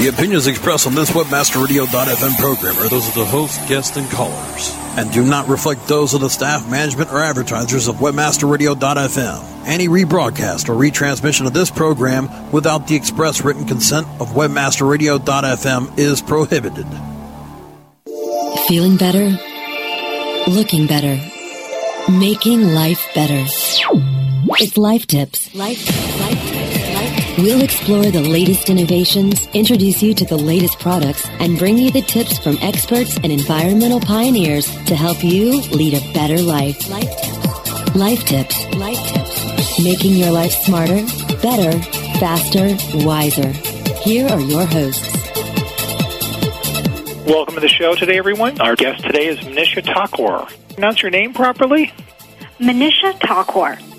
The opinions expressed on this WebmasterRadio.fm program are those of the host, guests, and callers, and do not reflect those of the staff, management, or advertisers of WebmasterRadio.fm. Any rebroadcast or retransmission of this program without the express written consent of WebmasterRadio.fm is prohibited. Feeling better? Looking better? Making life better. It's Life Tips. Life Life. We'll explore the latest innovations, introduce you to the latest products, and bring you the tips from experts and environmental pioneers to help you lead a better life. Life Tips. Life Tips. Life Tips. Making your life smarter, better, faster, wiser. Here are your hosts. Welcome to the show today, everyone. Our guest today is Manisha Thakor. Pronounce your name properly? Manisha Thakor.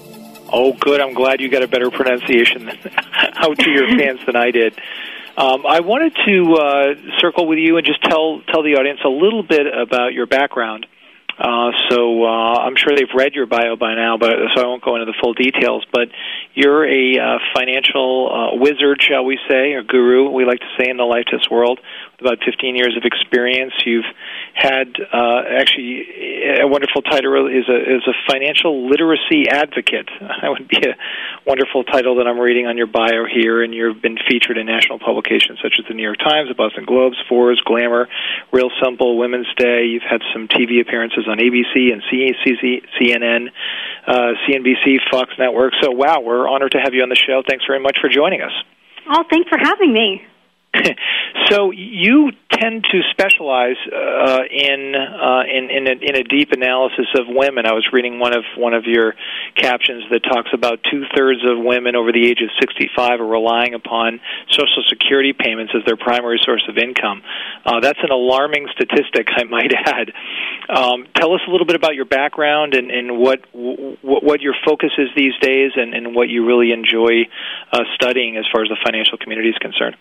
Oh, good. I'm glad you got a better pronunciation out to your fans than I did. Um, I wanted to uh, circle with you and just tell tell the audience a little bit about your background. Uh, so uh, I'm sure they've read your bio by now, but so I won't go into the full details. But you're a uh, financial uh, wizard, shall we say, or guru, we like to say in the Life Tips world, with about 15 years of experience. You've had uh, actually a wonderful title is a is a financial literacy advocate. That would be a wonderful title that I'm reading on your bio here. And you've been featured in national publications such as the New York Times, the Boston Globe, Forbes, Glamour, Real Simple, Women's Day. You've had some TV appearances on ABC and CNN, uh, CNBC, Fox Network. So wow, we're honored to have you on the show. Thanks very much for joining us. Oh, thanks for having me. so you tend to specialize uh, in, uh, in in a, in a deep analysis of women. I was reading one of one of your captions that talks about two thirds of women over the age of 65 are relying upon Social Security payments as their primary source of income. Uh, that's an alarming statistic, I might add. Um, tell us a little bit about your background and, and what, what what your focus is these days, and, and what you really enjoy uh, studying as far as the financial community is concerned.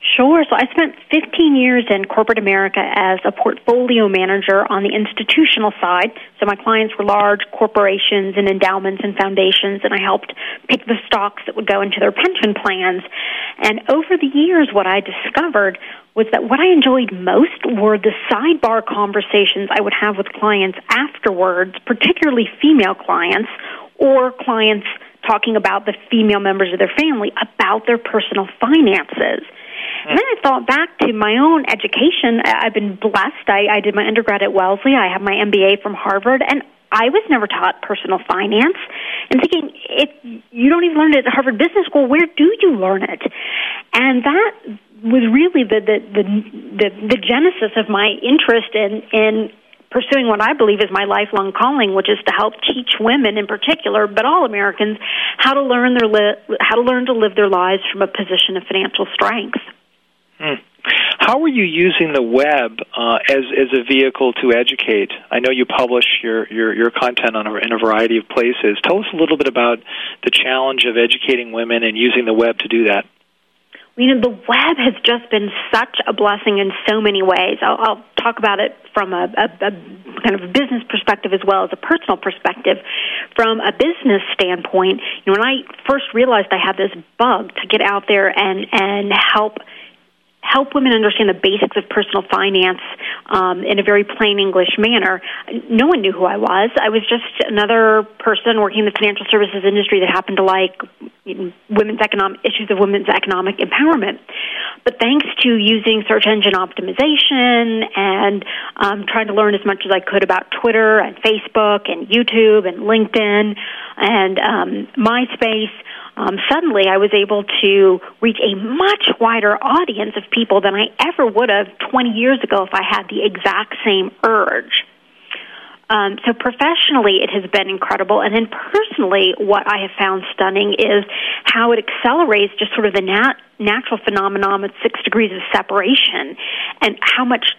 Sure. So I spent 15 years in corporate America as a portfolio manager on the institutional side. So my clients were large corporations and endowments and foundations, and I helped pick the stocks that would go into their pension plans. And over the years, what I discovered was that what I enjoyed most were the sidebar conversations I would have with clients afterwards, particularly female clients or clients talking about the female members of their family about their personal finances. And then I thought back to my own education. I've been blessed. I, I did my undergrad at Wellesley. I have my MBA from Harvard, and I was never taught personal finance. And thinking, if you don't even learn it at Harvard Business School, where do you learn it? And that was really the the the the, the genesis of my interest in in pursuing what I believe is my lifelong calling, which is to help teach women in particular, but all Americans, how to learn their li- how to learn to live their lives from a position of financial strength. Hmm. How are you using the web uh, as as a vehicle to educate? I know you publish your your, your content on a, in a variety of places. Tell us a little bit about the challenge of educating women and using the web to do that. You know, the web has just been such a blessing in so many ways. I'll, I'll talk about it from a, a, a kind of business perspective as well as a personal perspective. From a business standpoint, you know, when I first realized I had this bug to get out there and and help help women understand the basics of personal finance um, in a very plain English manner. No one knew who I was. I was just another person working in the financial services industry that happened to like women's economic issues of women's economic empowerment. But thanks to using search engine optimization and um, trying to learn as much as I could about Twitter and Facebook and YouTube and LinkedIn and um, MySpace um, suddenly I was able to reach a much wider audience of people than I ever would have 20 years ago if I had the exact same urge. Um, so professionally, it has been incredible, and then personally, what I have found stunning is how it accelerates just sort of the nat- natural phenomenon of six degrees of separation, and how much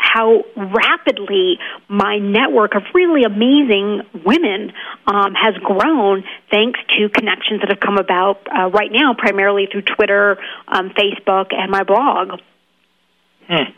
how rapidly my network of really amazing women um, has grown thanks to connections that have come about uh, right now, primarily through Twitter, um, Facebook, and my blog. Hmm.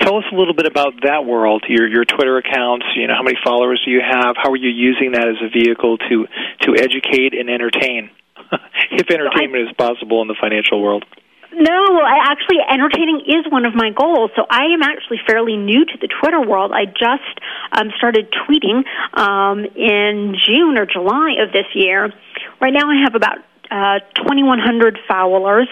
Tell us a little bit about that world, your your Twitter accounts. You know, how many followers do you have? How are you using that as a vehicle to to educate and entertain, if entertainment is possible in the financial world? No, I actually entertaining is one of my goals. So I am actually fairly new to the Twitter world. I just um, started tweeting um, in June or July of this year. Right now, I have about uh, 2,100 followers,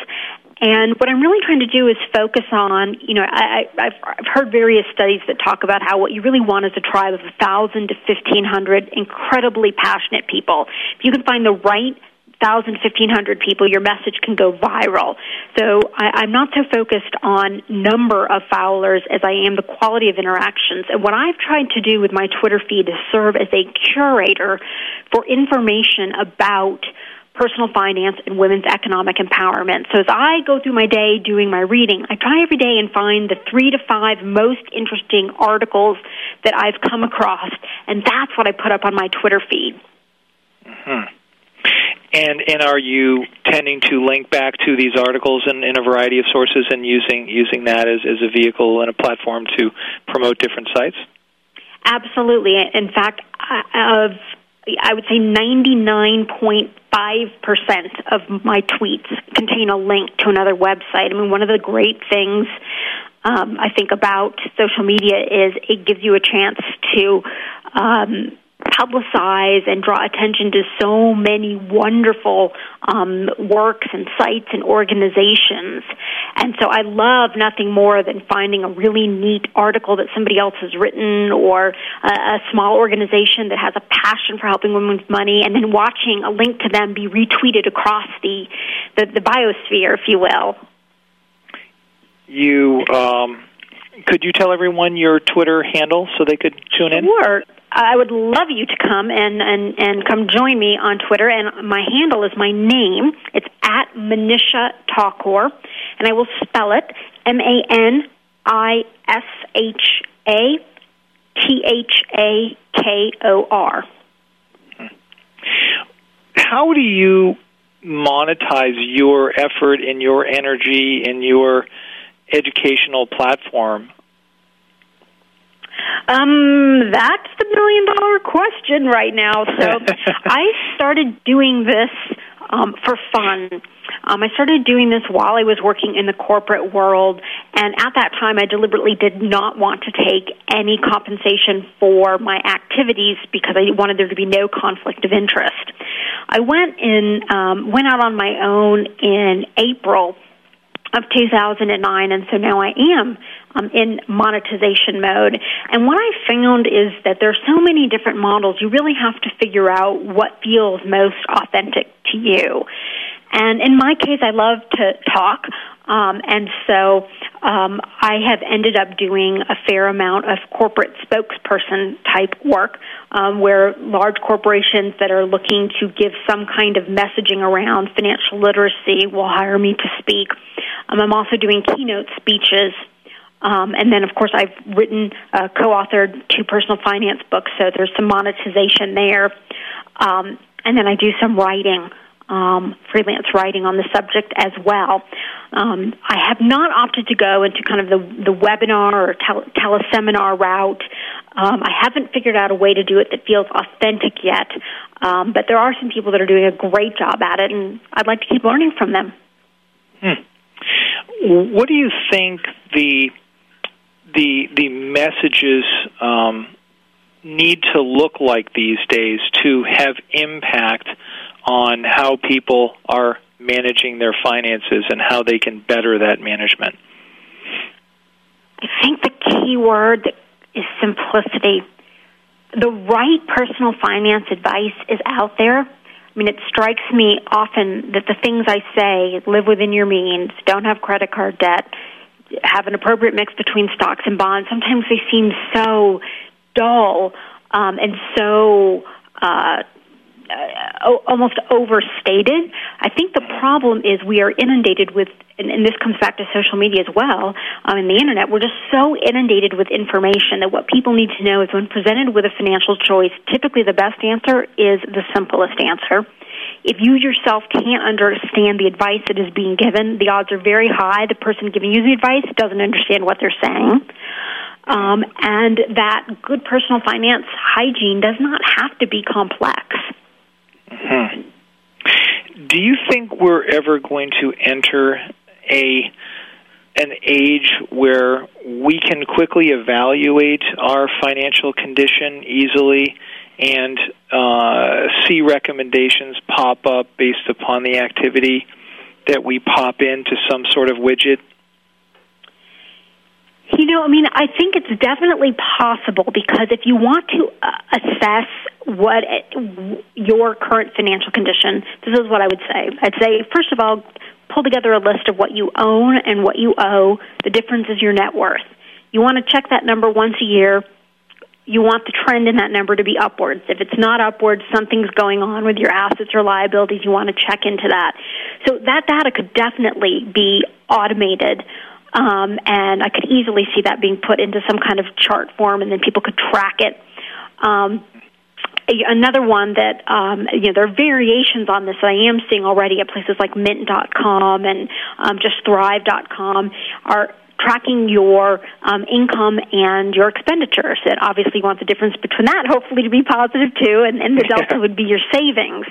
and what I'm really trying to do is focus on, you know, I, I've, I've heard various studies that talk about how what you really want is a tribe of 1,000 to 1,500 incredibly passionate people. If you can find the right thousand, fifteen hundred people, your message can go viral. So I, I'm not so focused on number of followers as I am the quality of interactions. And what I've tried to do with my Twitter feed is serve as a curator for information about personal finance and women's economic empowerment. So as I go through my day doing my reading, I try every day and find the three to five most interesting articles that I've come across, and that's what I put up on my Twitter feed. Mm-hmm. And and are you tending to link back to these articles in, in a variety of sources and using using that as, as a vehicle and a platform to promote different sites? Absolutely. In fact, of I would say 99.5% of my tweets contain a link to another website. I mean, one of the great things um, I think about social media is it gives you a chance to um, publicize and draw attention to so many wonderful um, works and sites and organizations. And so I love nothing more than finding a really neat article that somebody else has written or a, a small organization that has a passion for helping women with money and then watching a link to them be retweeted across the, the, the biosphere, if you will. You, um, could you tell everyone your Twitter handle so they could tune in? Sure. I would love you to come and, and, and come join me on Twitter. And my handle is my name. It's at Manisha Thakor. And I will spell it M A N I S H A T H A K O R. How do you monetize your effort and your energy and your educational platform um, that's the million dollar question right now. So I started doing this um, for fun. Um, I started doing this while I was working in the corporate world, and at that time, I deliberately did not want to take any compensation for my activities because I wanted there to be no conflict of interest. I went in, um, went out on my own in April of 2009, and so now I am um, in monetization mode. And what I found is that there's so many different models. You really have to figure out what feels most authentic to you. And in my case, I love to talk. Um, and so um, I have ended up doing a fair amount of corporate spokesperson type work um, where large corporations that are looking to give some kind of messaging around financial literacy will hire me to speak. Um, I'm also doing keynote speeches um, and then, of course, I've written, uh, co-authored two personal finance books, so there's some monetization there. Um, and then I do some writing, um, freelance writing on the subject as well. Um, I have not opted to go into kind of the, the webinar or tele- teleseminar route. Um, I haven't figured out a way to do it that feels authentic yet, um, but there are some people that are doing a great job at it, and I'd like to keep learning from them. Hmm. What do you think the the the messages um, need to look like these days to have impact on how people are managing their finances and how they can better that management? I think the key word is simplicity. The right personal finance advice is out there. I mean, it strikes me often that the things I say, live within your means, don't have credit card debt, have an appropriate mix between stocks and bonds. Sometimes they seem so dull um, and so uh, uh, almost overstated. I think the problem is we are inundated with, and, and this comes back to social media as well, um, and the internet. We're just so inundated with information that what people need to know is when presented with a financial choice, typically the best answer is the simplest answer. If you yourself can't understand the advice that is being given, the odds are very high the person giving you the advice doesn't understand what they're saying. Um, and that good personal finance hygiene does not have to be complex. Hmm Do you think we're ever going to enter a an age where we can quickly evaluate our financial condition easily and uh, see recommendations pop up based upon the activity that we pop into some sort of widget? You know, I mean, I think it's definitely possible because if you want to uh, assess what your current financial condition, this is what I would say. I'd say, first of all, pull together a list of what you own and what you owe. The difference is your net worth. You want to check that number once a year. You want the trend in that number to be upwards. If it's not upwards, something's going on with your assets or liabilities. You want to check into that. So that data could definitely be automated um, and I could easily see that being put into some kind of chart form, and then people could track it. Um, another one that um, you know there are variations on this that I am seeing already at places like Mint.com and um, just Thrive.com are tracking your um, income and your expenditures. And obviously, you want the difference between that, hopefully, to be positive too, and, and the delta would be your savings.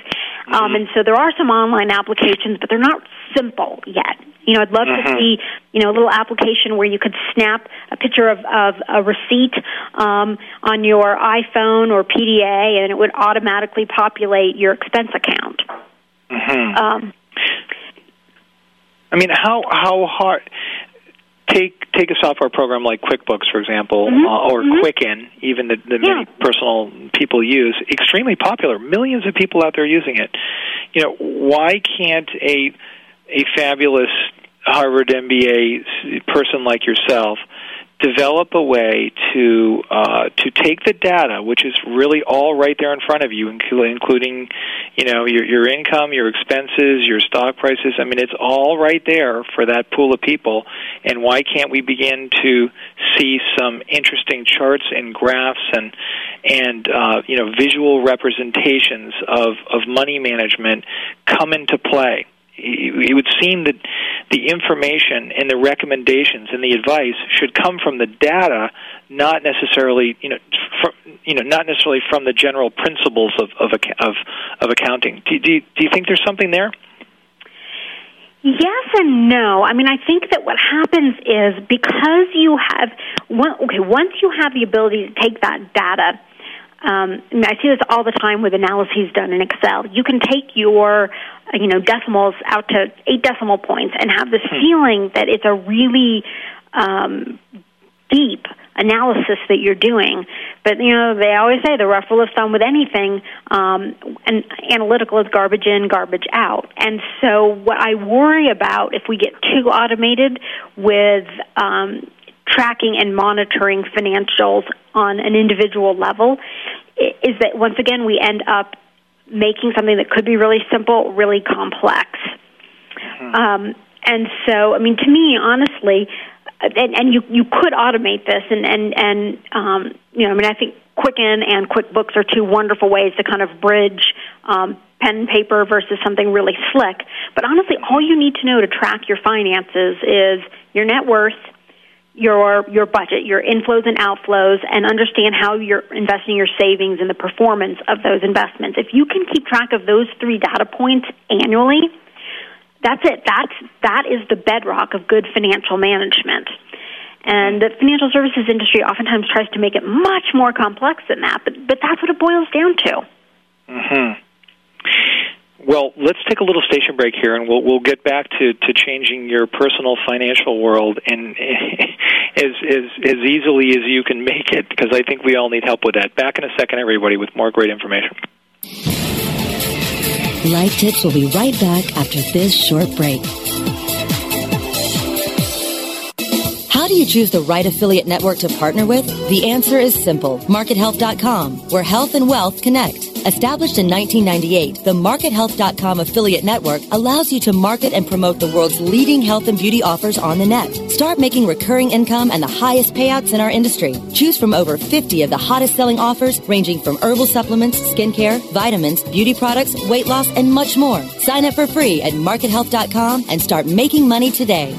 Um, mm-hmm. and so there are some online applications, but they're not simple yet. You know, I'd love mm-hmm. to see, you know, a little application where you could snap a picture of, of a receipt um, on your iPhone or PDA, and it would automatically populate your expense account. Mm-hmm. Um, I mean, how how hard? Take take a software program like QuickBooks, for example, mm-hmm. uh, or mm-hmm. Quicken, even the, the yeah. many personal people use, extremely popular. Millions of people out there using it. You know, why can't a a fabulous Harvard MBA person like yourself develop a way to uh, to take the data, which is really all right there in front of you, including you know your your income, your expenses, your stock prices. I mean, it's all right there for that pool of people. And why can't we begin to see some interesting charts and graphs and and uh, you know visual representations of of money management come into play? It would seem that the information and the recommendations and the advice should come from the data, not necessarily you know from, you know not necessarily from the general principles of of of, of accounting. Do, do, do you think there's something there? Yes and no. I mean, I think that what happens is because you have okay, once you have the ability to take that data um, I, see this all the time with analyses done in Excel. You can take your, you know, decimals out to eight decimal points and have this hmm. feeling that it's a really um, deep analysis that you're doing. But you know, they always say the rough rule of thumb with anything, um, and analytical is garbage in, garbage out. And so, what I worry about if we get too automated with um, tracking and monitoring financials on an individual level is that once again we end up making something that could be really simple really complex. Mm-hmm. Um, and so, I mean, to me, honestly, and, and you you could automate this, and and and um, you know, I mean, I think Quicken and QuickBooks are two wonderful ways to kind of bridge um, pen and paper versus something really slick. But honestly, all you need to know to track your finances is your net worth your your budget, your inflows and outflows, and understand how you're investing your savings and the performance of those investments. If you can keep track of those three data points annually, that's it. That's that is the bedrock of good financial management. And the financial services industry oftentimes tries to make it much more complex than that, but but that's what it boils down to. Mm-hmm. Well, let's take a little station break here, and we'll we'll get back to, to changing your personal financial world and as as as easily as you can make it, because I think we all need help with that. Back in a second, everybody, with more great information. Life Tips will be right back after this short break. How do you choose the right affiliate network to partner with? The answer is simple. MarketHealth.com, where health and wealth connect. Established in 1998, the MarketHealth.com affiliate network allows you to market and promote the world's leading health and beauty offers on the net. Start making recurring income and the highest payouts in our industry. Choose from over 50 of the hottest selling offers ranging from herbal supplements, skincare, vitamins, beauty products, weight loss, and much more. Sign up for free at MarketHealth.com and start making money today.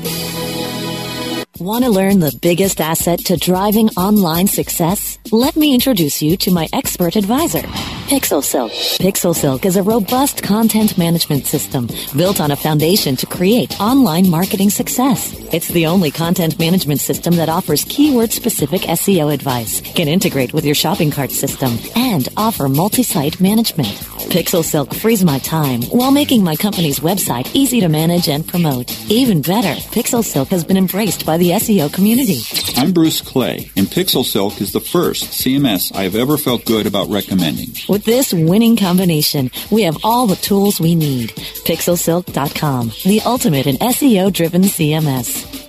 Want to learn the biggest asset to driving online success? Let me introduce you to my expert advisor, Pixel Silk. Pixel Silk is a robust content management system built on a foundation to create online marketing success. It's the only content management system that offers keyword specific SEO advice, can integrate with your shopping cart system, and offer multi site management. Pixel Silk frees my time while making my company's website easy to manage and promote. Even better, Pixel Silk has been embraced by the SEO community. I'm Bruce Clay, and Pixel Silk is the first CMS I have ever felt good about recommending. With this winning combination, we have all the tools we need. PixelSilk.com, the ultimate in SEO driven CMS.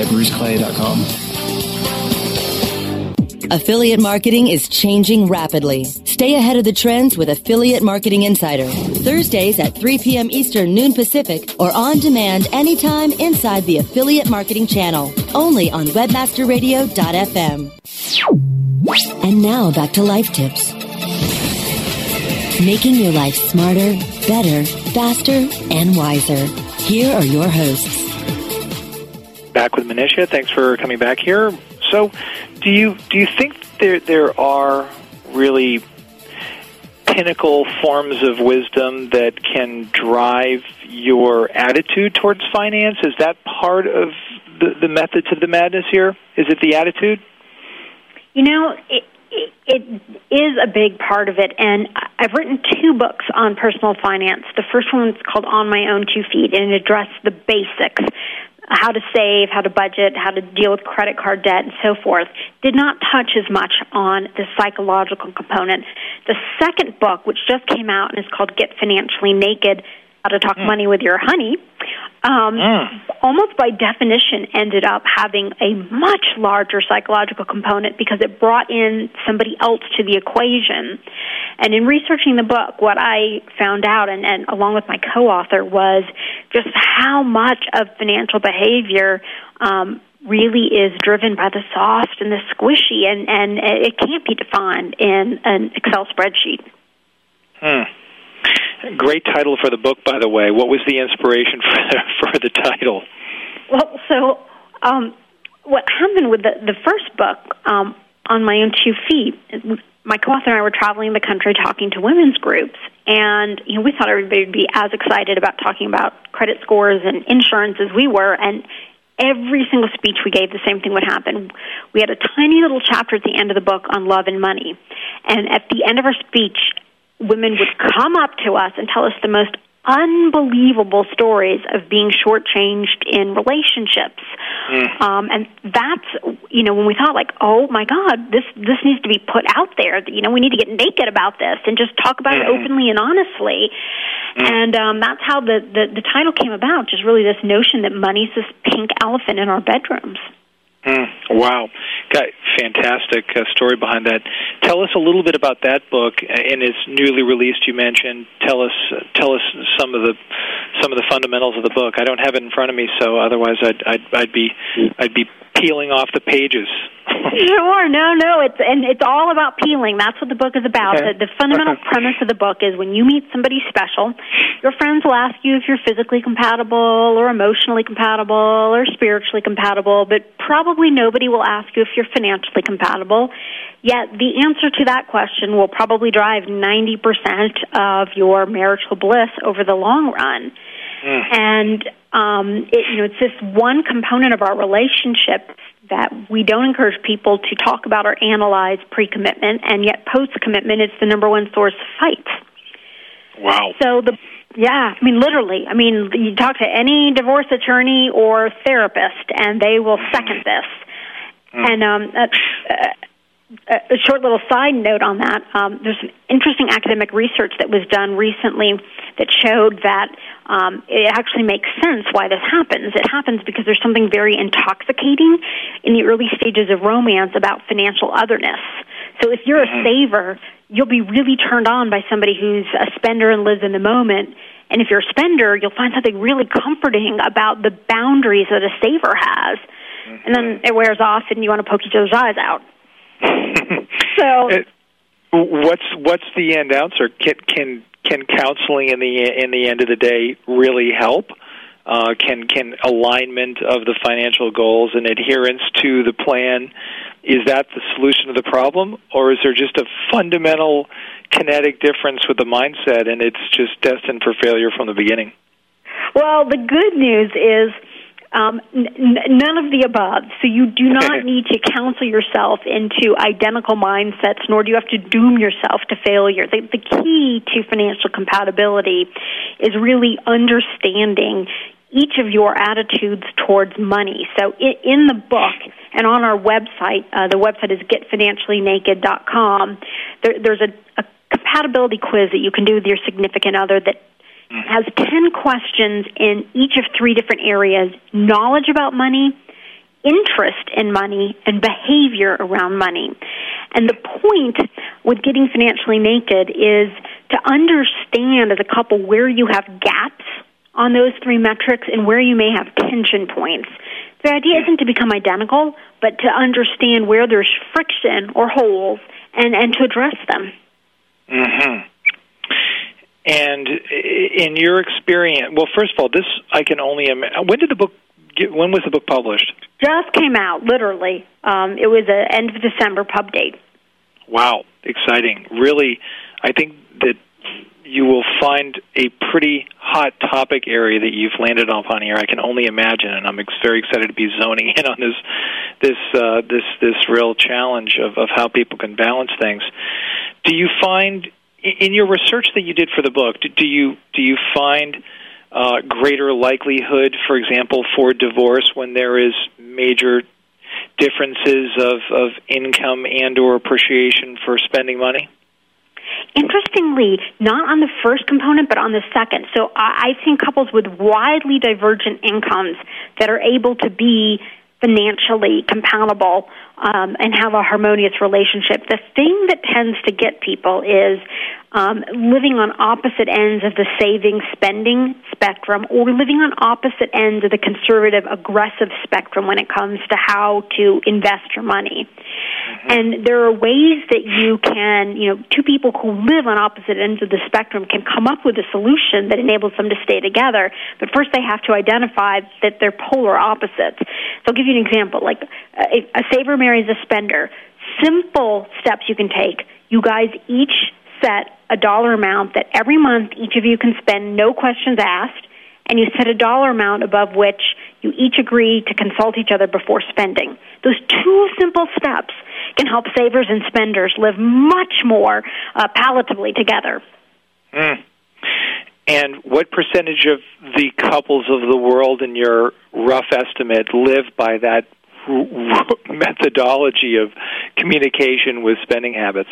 at bruceclay.com. Affiliate marketing is changing rapidly. Stay ahead of the trends with Affiliate Marketing Insider. Thursdays at 3 p.m. Eastern, noon Pacific, or on demand anytime inside the Affiliate Marketing channel. Only on webmasterradio.fm. And now back to life tips. Making your life smarter, better, faster, and wiser. Here are your hosts. Back with Manisha. Thanks for coming back here. So, do you do you think there there are really pinnacle forms of wisdom that can drive your attitude towards finance? Is that part of the, the method to the madness here? Is it the attitude? You know, it, it is a big part of it, and I've written two books on personal finance. The first one is called On My Own Two Feet, and it addressed the basics how to save, how to budget, how to deal with credit card debt, and so forth, did not touch as much on the psychological component. The second book, which just came out and is called Get Financially Naked How to Talk mm. Money with Your Honey, um, mm. almost by definition ended up having a much larger psychological component because it brought in somebody else to the equation. And in researching the book, what I found out, and, and along with my co author, was just how much of financial behavior um, really is driven by the soft and the squishy, and, and it can't be defined in an Excel spreadsheet. Hmm. Great title for the book, by the way. What was the inspiration for for the title? Well, so um, what happened with the the first book, um, on my own two feet, my co-author and I were traveling the country talking to women's groups, and you know we thought everybody would be as excited about talking about credit scores and insurance as we were, and every single speech we gave, the same thing would happen. We had a tiny little chapter at the end of the book on love and money, and at the end of our speech, women would come up to us and tell us the most unbelievable stories of being shortchanged in relationships. Mm. Um, and that's, you know, when we thought like, oh my God, this, this needs to be put out there. You know, we need to get naked about this and just talk about mm. it mm-hmm. openly and honestly. Mm. And um, that's how the, the, the title came about, just really this notion that money's this pink elephant in our bedrooms. Mm, wow, got fantastic uh, story behind that. Tell us a little bit about that book, and it's newly released. You mentioned. Tell us, uh, tell us some of the some of the fundamentals of the book. I don't have it in front of me, so otherwise I'd I'd, I'd be I'd be peeling off the pages. sure, no, no, it's and it's all about peeling. That's what the book is about. Okay. The, the fundamental premise of the book is when you meet somebody special, your friends will ask you if you're physically compatible or emotionally compatible or spiritually compatible, but probably nobody will ask you if you're financially compatible. Yet the answer to that question will probably drive 90% of your marital bliss over the long run. Mm. And um, it, you know, it's this one component of our relationship that we don't encourage people to talk about or analyze pre-commitment, and yet post-commitment, is the number one source of fights. Wow. So the yeah, I mean literally. I mean, you talk to any divorce attorney or therapist, and they will second this. Mm. And um, uh, a short little side note on that. Um, there's some interesting academic research that was done recently that showed that um, it actually makes sense why this happens. It happens because there's something very intoxicating in the early stages of romance about financial otherness. So if you're a saver, you'll be really turned on by somebody who's a spender and lives in the moment. And if you're a spender, you'll find something really comforting about the boundaries that a saver has. And then it wears off, and you want to poke each other's eyes out. So, It- what's what's the end answer? Can can can counseling in the in the end of the day really help? Uh, can can alignment of the financial goals and adherence to the plan is that the solution to the problem, or is there just a fundamental kinetic difference with the mindset and it's just destined for failure from the beginning? well, the good news is um, n- n- none of the above. So you do not need to counsel yourself into identical mindsets, nor do you have to doom yourself to failure. The, the key to financial compatibility is really understanding each of your attitudes towards money. So in, in the book and on our website, uh, the website is getfinanciallynaked.com. There, there's a, a compatibility quiz that you can do with your significant other that has 10 questions in each of three different areas knowledge about money, interest in money, and behavior around money. And the point with getting financially naked is to understand as a couple where you have gaps on those three metrics and where you may have tension points. The idea isn't to become identical, but to understand where there's friction or holes and, and to address them. hmm And in your experience, well, first of all, this I can only imagine. When did the book? Get, when was the book published? Just came out, literally. Um, it was a end of December pub date. Wow, exciting! Really, I think that you will find a pretty hot topic area that you've landed upon here. I can only imagine, and I'm ex- very excited to be zoning in on this this uh, this this real challenge of, of how people can balance things. Do you find in your research that you did for the book? Do, you do you find uh, greater likelihood, for example, for divorce when there is major differences of, of income and or appreciation for spending money? Interestingly, not on the first component, but on the second. So I, I've seen couples with widely divergent incomes that are able to be financially compatible um, and have a harmonious relationship. The thing that tends to get people is um, living on opposite ends of the saving spending spectrum or living on opposite ends of the conservative aggressive spectrum when it comes to how to invest your money. And there are ways that you can, you know, two people who live on opposite ends of the spectrum can come up with a solution that enables them to stay together. But first, they have to identify that they're polar opposites. So I'll give you an example. Like a, a saver marries a spender. Simple steps you can take. You guys each set a dollar amount that every month each of you can spend, no questions asked and you set a dollar amount above which you each agree to consult each other before spending. Those two simple steps can help savers and spenders live much more uh, palatably together. Mm. And what percentage of the couples of the world, in your rough estimate, live by that methodology of communication with spending habits?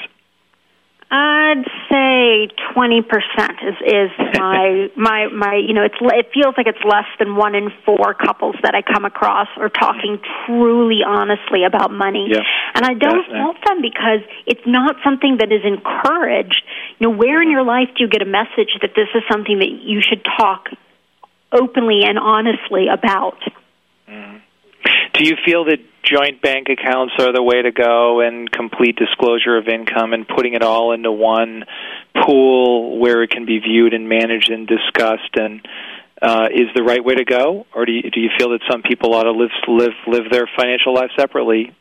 I'd say twenty percent is is my my my you know it's it feels like it's less than one in four couples that I come across are talking truly honestly about money, Yeah. and I don't Fascinating. fault them because it's not something that is encouraged. You know, where in your life do you get a message that this is something that you should talk openly and honestly about? Mm-hmm. Do you feel that joint bank accounts are the way to go and complete disclosure of income and putting it all into one pool where it can be viewed and managed and discussed and uh, is the right way to go, or do you, do you feel that some people ought to live live live their financial life separately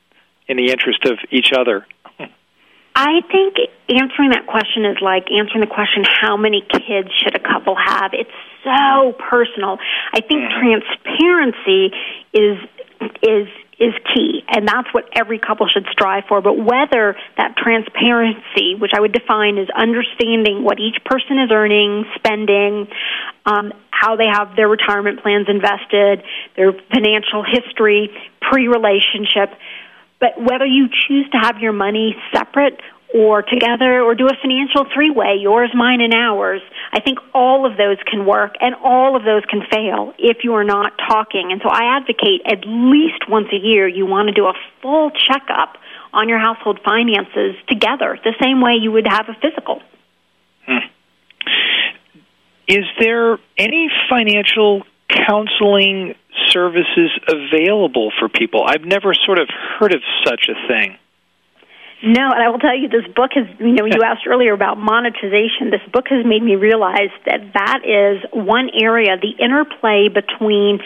in the interest of each other? I think answering that question is like answering the question, how many kids should a couple have? It's so personal. I think transparency is is is key, and that's what every couple should strive for. But whether that transparency, which I would define as understanding what each person is earning, spending, um, how they have their retirement plans invested, their financial history, pre-relationship, but whether you choose to have your money separate or together or do a financial three way, yours, mine, and ours. I think all of those can work and all of those can fail if you are not talking. And so I advocate at least once a year you want to do a full checkup on your household finances together, the same way you would have a physical. Hmm. Is there any financial counseling services available for people? I've never sort of heard of such a thing. No, and I will tell you, this book has, you know, you asked earlier about monetization. This book has made me realize that that is one area, the interplay between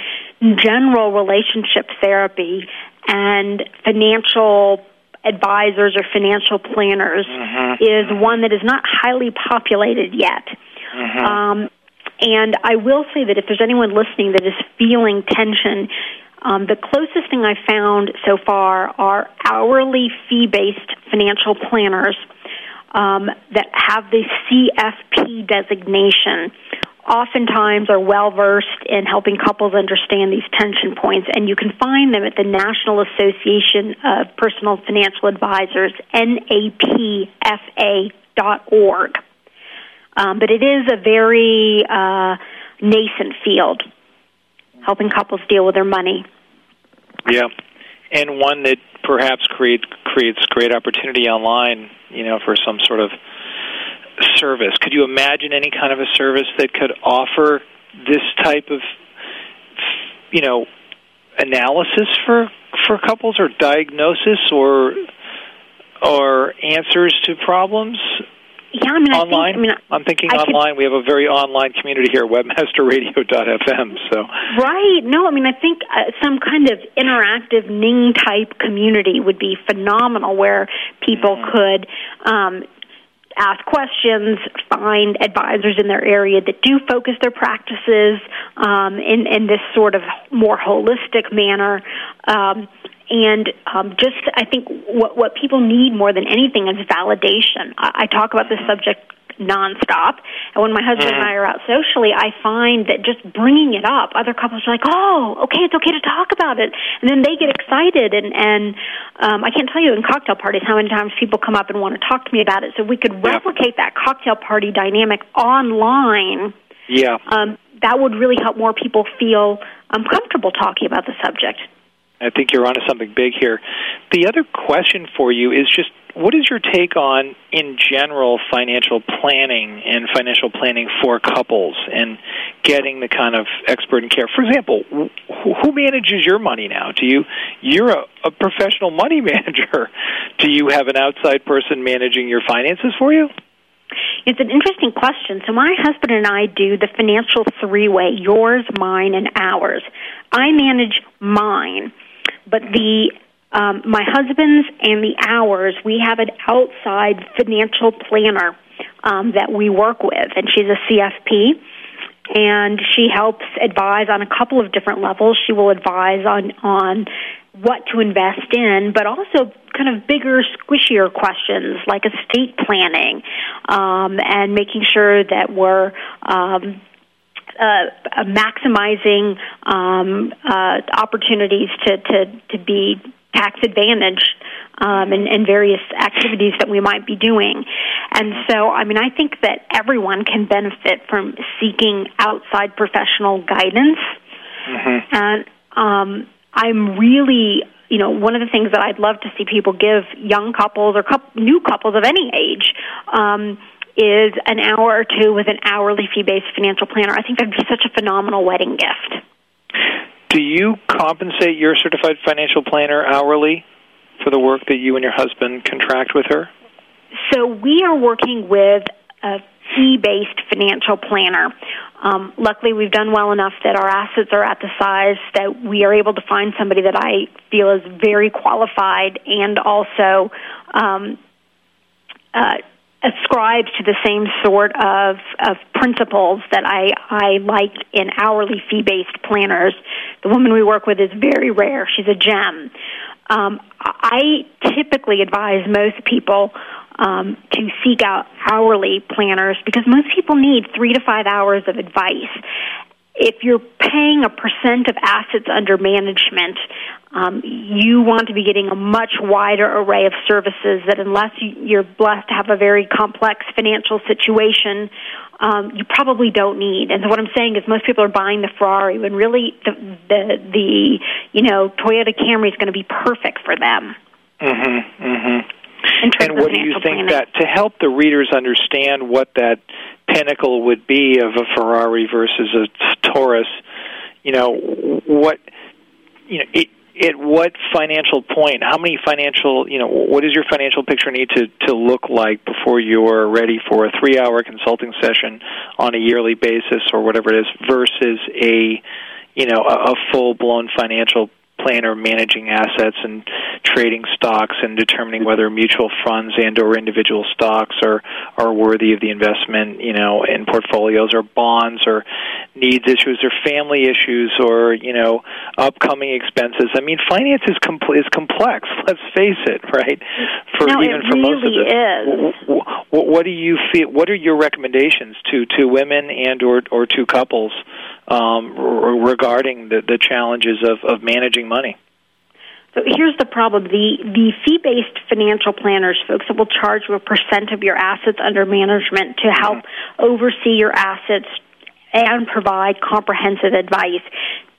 general relationship therapy and financial advisors or financial planners mm-hmm. is one that is not highly populated yet. Mm-hmm. Um, and I will say that if there's anyone listening that is feeling tension, um, the closest thing I've found so far are hourly fee based financial planners um, that have the CFP designation. Oftentimes are well versed in helping couples understand these tension points, and you can find them at the National Association of Personal Financial Advisors, NAPFA.org. Um, but it is a very uh, nascent field helping couples deal with their money. Yeah, and one that perhaps create creates great opportunity online. You know, for some sort of service. Could you imagine any kind of a service that could offer this type of, you know, analysis for for couples or diagnosis or or answers to problems yeah, I mean, online. I, think, I mean, I'm thinking I online. Could, we have a very online community here, webmasterradio.fm. So right. No, I mean, I think uh, some kind of interactive Ning type community would be phenomenal, where people mm-hmm. could. Um, ask questions, find advisors in their area that do focus their practices um, in, in this sort of more holistic manner. Um, and um, just I think what what people need more than anything is validation. I, I talk about this subject nonstop. And when my husband and I are out socially, I find that just bringing it up, other couples are like, "Oh, okay, it's okay to talk about it," and then they get excited. And and um, I can't tell you in cocktail parties how many times people come up and want to talk to me about it. So we could replicate that cocktail party dynamic online. Yeah, um, that would really help more people feel um, comfortable talking about the subject. I think you're onto something big here. The other question for you is just what is your take on, in general, financial planning and financial planning for couples and getting the kind of expert in care? For example, who manages your money now? Do you you're a, a professional money manager? Do you have an outside person managing your finances for you? It's an interesting question. So my husband and I do the financial three-way: yours, mine, and ours. I manage mine but the um, my husband's and the ours, we have an outside financial planner um, that we work with, and she's a CFP, and she helps advise on a couple of different levels. She will advise on on what to invest in, but also kind of bigger, squishier questions like estate planning um, and making sure that we're um, uh, maximizing um, uh, opportunities to, to, to be tax advantaged um, and, and various activities that we might be doing. And so, I mean, I think that everyone can benefit from seeking outside professional guidance. Mm-hmm. And um, I'm really you know, one of the things that I'd love to see people give young couples or couple, new couples of any age um, is an hour or two with an hourly fee based financial planner. I think that'd be such a phenomenal wedding gift. Do you compensate your certified financial planner hourly for the work that you and your husband contract with her? So we are working with a fee based financial planner. Um, luckily, we've done well enough that our assets are at the size that we are able to find somebody that I feel is very qualified and also um, uh, ascribes to the same sort of, of principles that I, I like in hourly fee based planners. The woman we work with is very rare. She's a gem. Um, I typically advise most people um, to seek out hourly planners because most people need three to five hours of advice. If you're paying a percent of assets under management, um, you want to be getting a much wider array of services that unless you're blessed to have a very complex financial situation, um, you probably don't need. And so what I'm saying is most people are buying the Ferrari when really the the, the you know Toyota Camry is going to be perfect for them. Mm-hmm. Mm-hmm. And what do you think planning. that to help the readers understand what that pinnacle would be of a Ferrari versus a Taurus? You know what you know it at what financial point, how many financial, you know, what does your financial picture need to, to look like before you're ready for a three hour consulting session on a yearly basis or whatever it is versus a, you know, a, a full blown financial planner managing assets and trading stocks and determining whether mutual funds and or individual stocks are are worthy of the investment you know in portfolios or bonds or needs issues or family issues or you know upcoming expenses i mean finance is, com- is complex let's face it right for no, even for really most of. What, what do you feel what are your recommendations to to women and or or to couples um, regarding the, the challenges of, of managing money. So here's the problem: the the fee-based financial planners, folks, that will charge you a percent of your assets under management to help mm-hmm. oversee your assets and provide comprehensive advice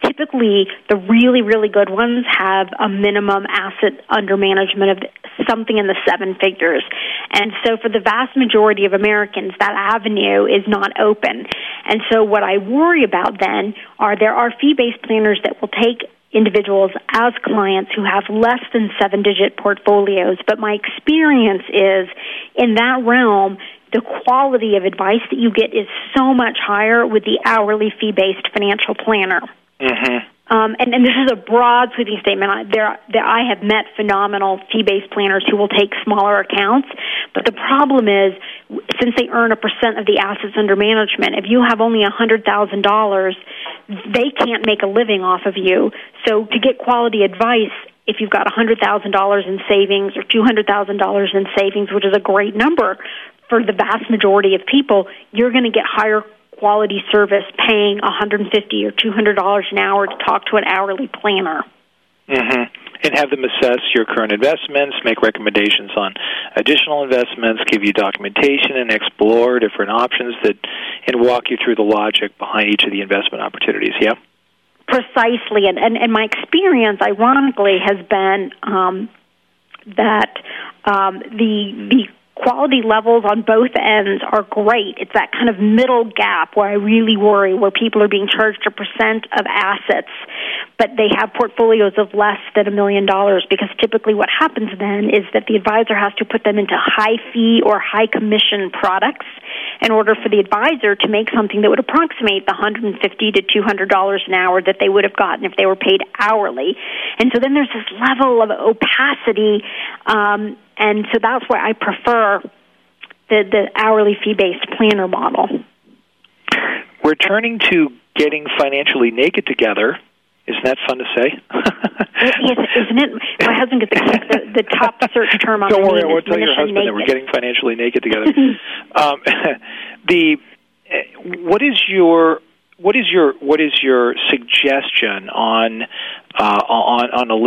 typically the really really good ones have a minimum asset under management of something in the seven figures and so for the vast majority of americans that avenue is not open and so what i worry about then are there are fee based planners that will take individuals as clients who have less than seven digit portfolios but my experience is in that realm the quality of advice that you get is so much higher with the hourly fee based financial planner Mm-hmm. Um, and, and this is a broad sweeping statement. I, there, there, I have met phenomenal fee-based planners who will take smaller accounts, but the problem is, since they earn a percent of the assets under management, if you have only a hundred thousand dollars, they can't make a living off of you. So, to get quality advice, if you've got a hundred thousand dollars in savings or two hundred thousand dollars in savings, which is a great number for the vast majority of people, you're going to get higher quality service paying 150 or 200 dollars an hour to talk to an hourly planner. Mm-hmm. And have them assess your current investments, make recommendations on additional investments, give you documentation, and explore different options that, and walk you through the logic behind each of the investment opportunities. Yeah. Precisely, and and, and my experience, ironically, has been um, that um, the the quality levels on both ends are great. It's that kind of middle gap where I really worry, where people are being charged a percent of assets, but they have portfolios of less than a million dollars because typically what happens then is that the advisor has to put them into high fee or high commission products in order for the advisor to make something that would approximate the 150 to 200 dollars an hour that they would have gotten if they were paid hourly. And so then there's this level of opacity um, and so that's why I prefer the, the hourly fee based planner model. We're turning to getting financially naked together. Isn't that fun to say? yes, isn't it? My husband gets the, the top search term on Don't worry, I won't tell your husband naked. that we're getting financially naked together. um, the what is your what is your what is your suggestion on uh, on on a